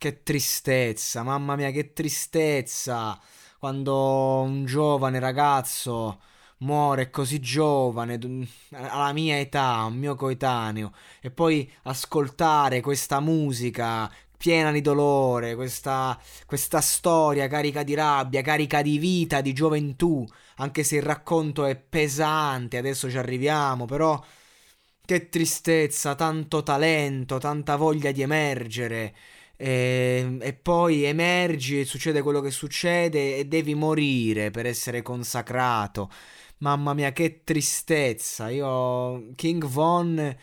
Che tristezza, mamma mia, che tristezza. Quando un giovane ragazzo muore così giovane, alla mia età, un mio coetaneo, e poi ascoltare questa musica piena di dolore, questa, questa storia carica di rabbia, carica di vita, di gioventù, anche se il racconto è pesante, adesso ci arriviamo, però che tristezza, tanto talento, tanta voglia di emergere. E, e, poi emergi e succede quello che succede e devi morire per essere consacrato. Mamma mia, che tristezza. Io King Von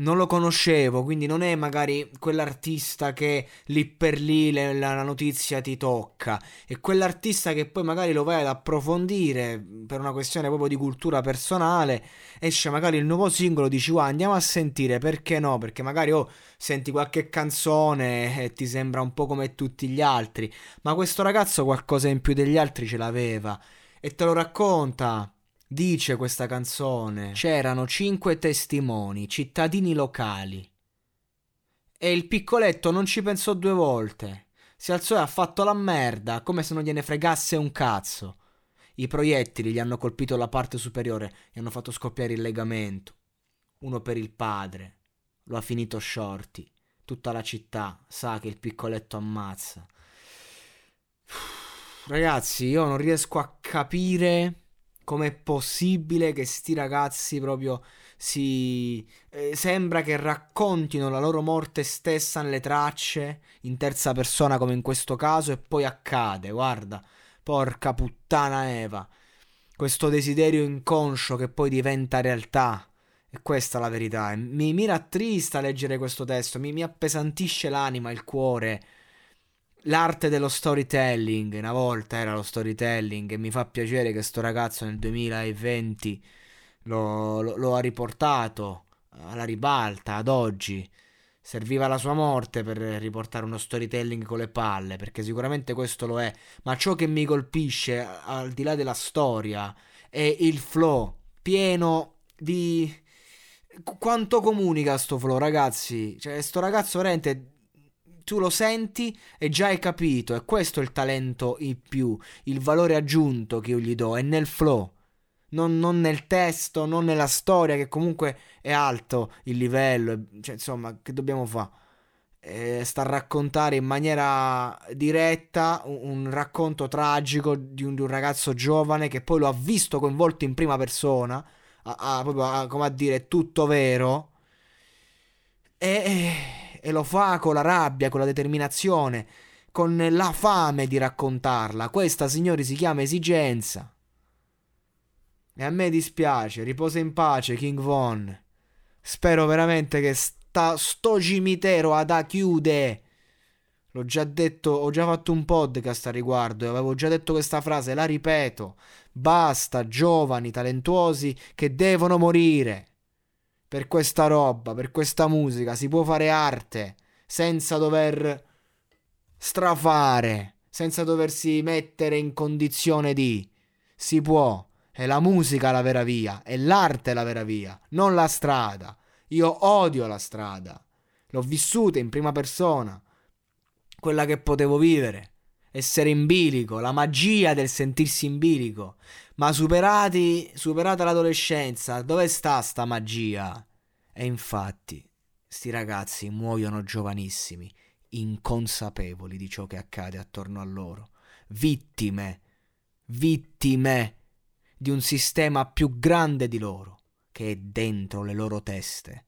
non lo conoscevo, quindi non è magari quell'artista che lì per lì le, la, la, notizia ti tocca, è quell'artista che poi magari lo vai ad approfondire per una questione proprio di cultura personale, esce magari il nuovo singolo, dici wow, andiamo a sentire, perché no? Perché magari oh, senti qualche canzone e ti sembra un po' come tutti gli altri, ma questo ragazzo qualcosa in più degli altri ce l'aveva. E te lo racconta Dice questa canzone, c'erano cinque testimoni, cittadini locali. E il piccoletto non ci pensò due volte. Si alzò e ha fatto la merda, come se non gliene fregasse un cazzo. I proiettili gli hanno colpito la parte superiore e hanno fatto scoppiare il legamento. Uno per il padre. Lo ha finito shorty. Tutta la città sa che il piccoletto ammazza. Ragazzi, io non riesco a capire com'è possibile che sti ragazzi proprio si... Eh, sembra che raccontino la loro morte stessa nelle tracce, in terza persona come in questo caso, e poi accade, guarda, porca puttana Eva. Questo desiderio inconscio che poi diventa realtà. E questa è la verità. Mi, mi rattrista leggere questo testo, mi, mi appesantisce l'anima, il cuore l'arte dello storytelling. Una volta era lo storytelling e mi fa piacere che sto ragazzo nel 2020 lo, lo, lo ha riportato alla ribalta ad oggi. Serviva la sua morte per riportare uno storytelling con le palle, perché sicuramente questo lo è. Ma ciò che mi colpisce, al di là della storia, è il flow pieno di. Quanto comunica sto flow, ragazzi? Cioè, sto ragazzo veramente tu lo senti e già hai capito. E questo è il talento in più, il valore aggiunto che io gli do, è nel flow. Non, non, nel testo, non nella storia, che comunque è alto il livello. Cioè, insomma, che dobbiamo fare? Eh, sta a raccontare in maniera diretta un, un racconto tragico di un, di un, ragazzo giovane che poi lo ha visto coinvolto in prima persona. A, a, proprio a, come a dire, tutto vero. E e lo fa con la rabbia, con la determinazione, con la fame di raccontarla. Questa, signori, si chiama esigenza. E a me dispiace, riposa in pace, King Von. Spero veramente che sta, sto cimitero ad chiude. L'ho già detto, ho già fatto un podcast a riguardo e avevo già detto questa frase, la ripeto. Basta, giovani, talentuosi che devono morire per questa roba, per questa musica, si può fare arte senza dover strafare, senza doversi mettere in condizione di. Si può. È la musica la vera via, è l'arte la vera via, non la strada. Io odio la strada. L'ho vissuta in prima persona. Quella che potevo vivere. Essere in bilico, la magia del sentirsi in bilico. Ma superati, superata l'adolescenza, dove sta sta magia? E infatti, sti ragazzi muoiono giovanissimi, inconsapevoli di ciò che accade attorno a loro. Vittime, vittime di un sistema più grande di loro, che è dentro le loro teste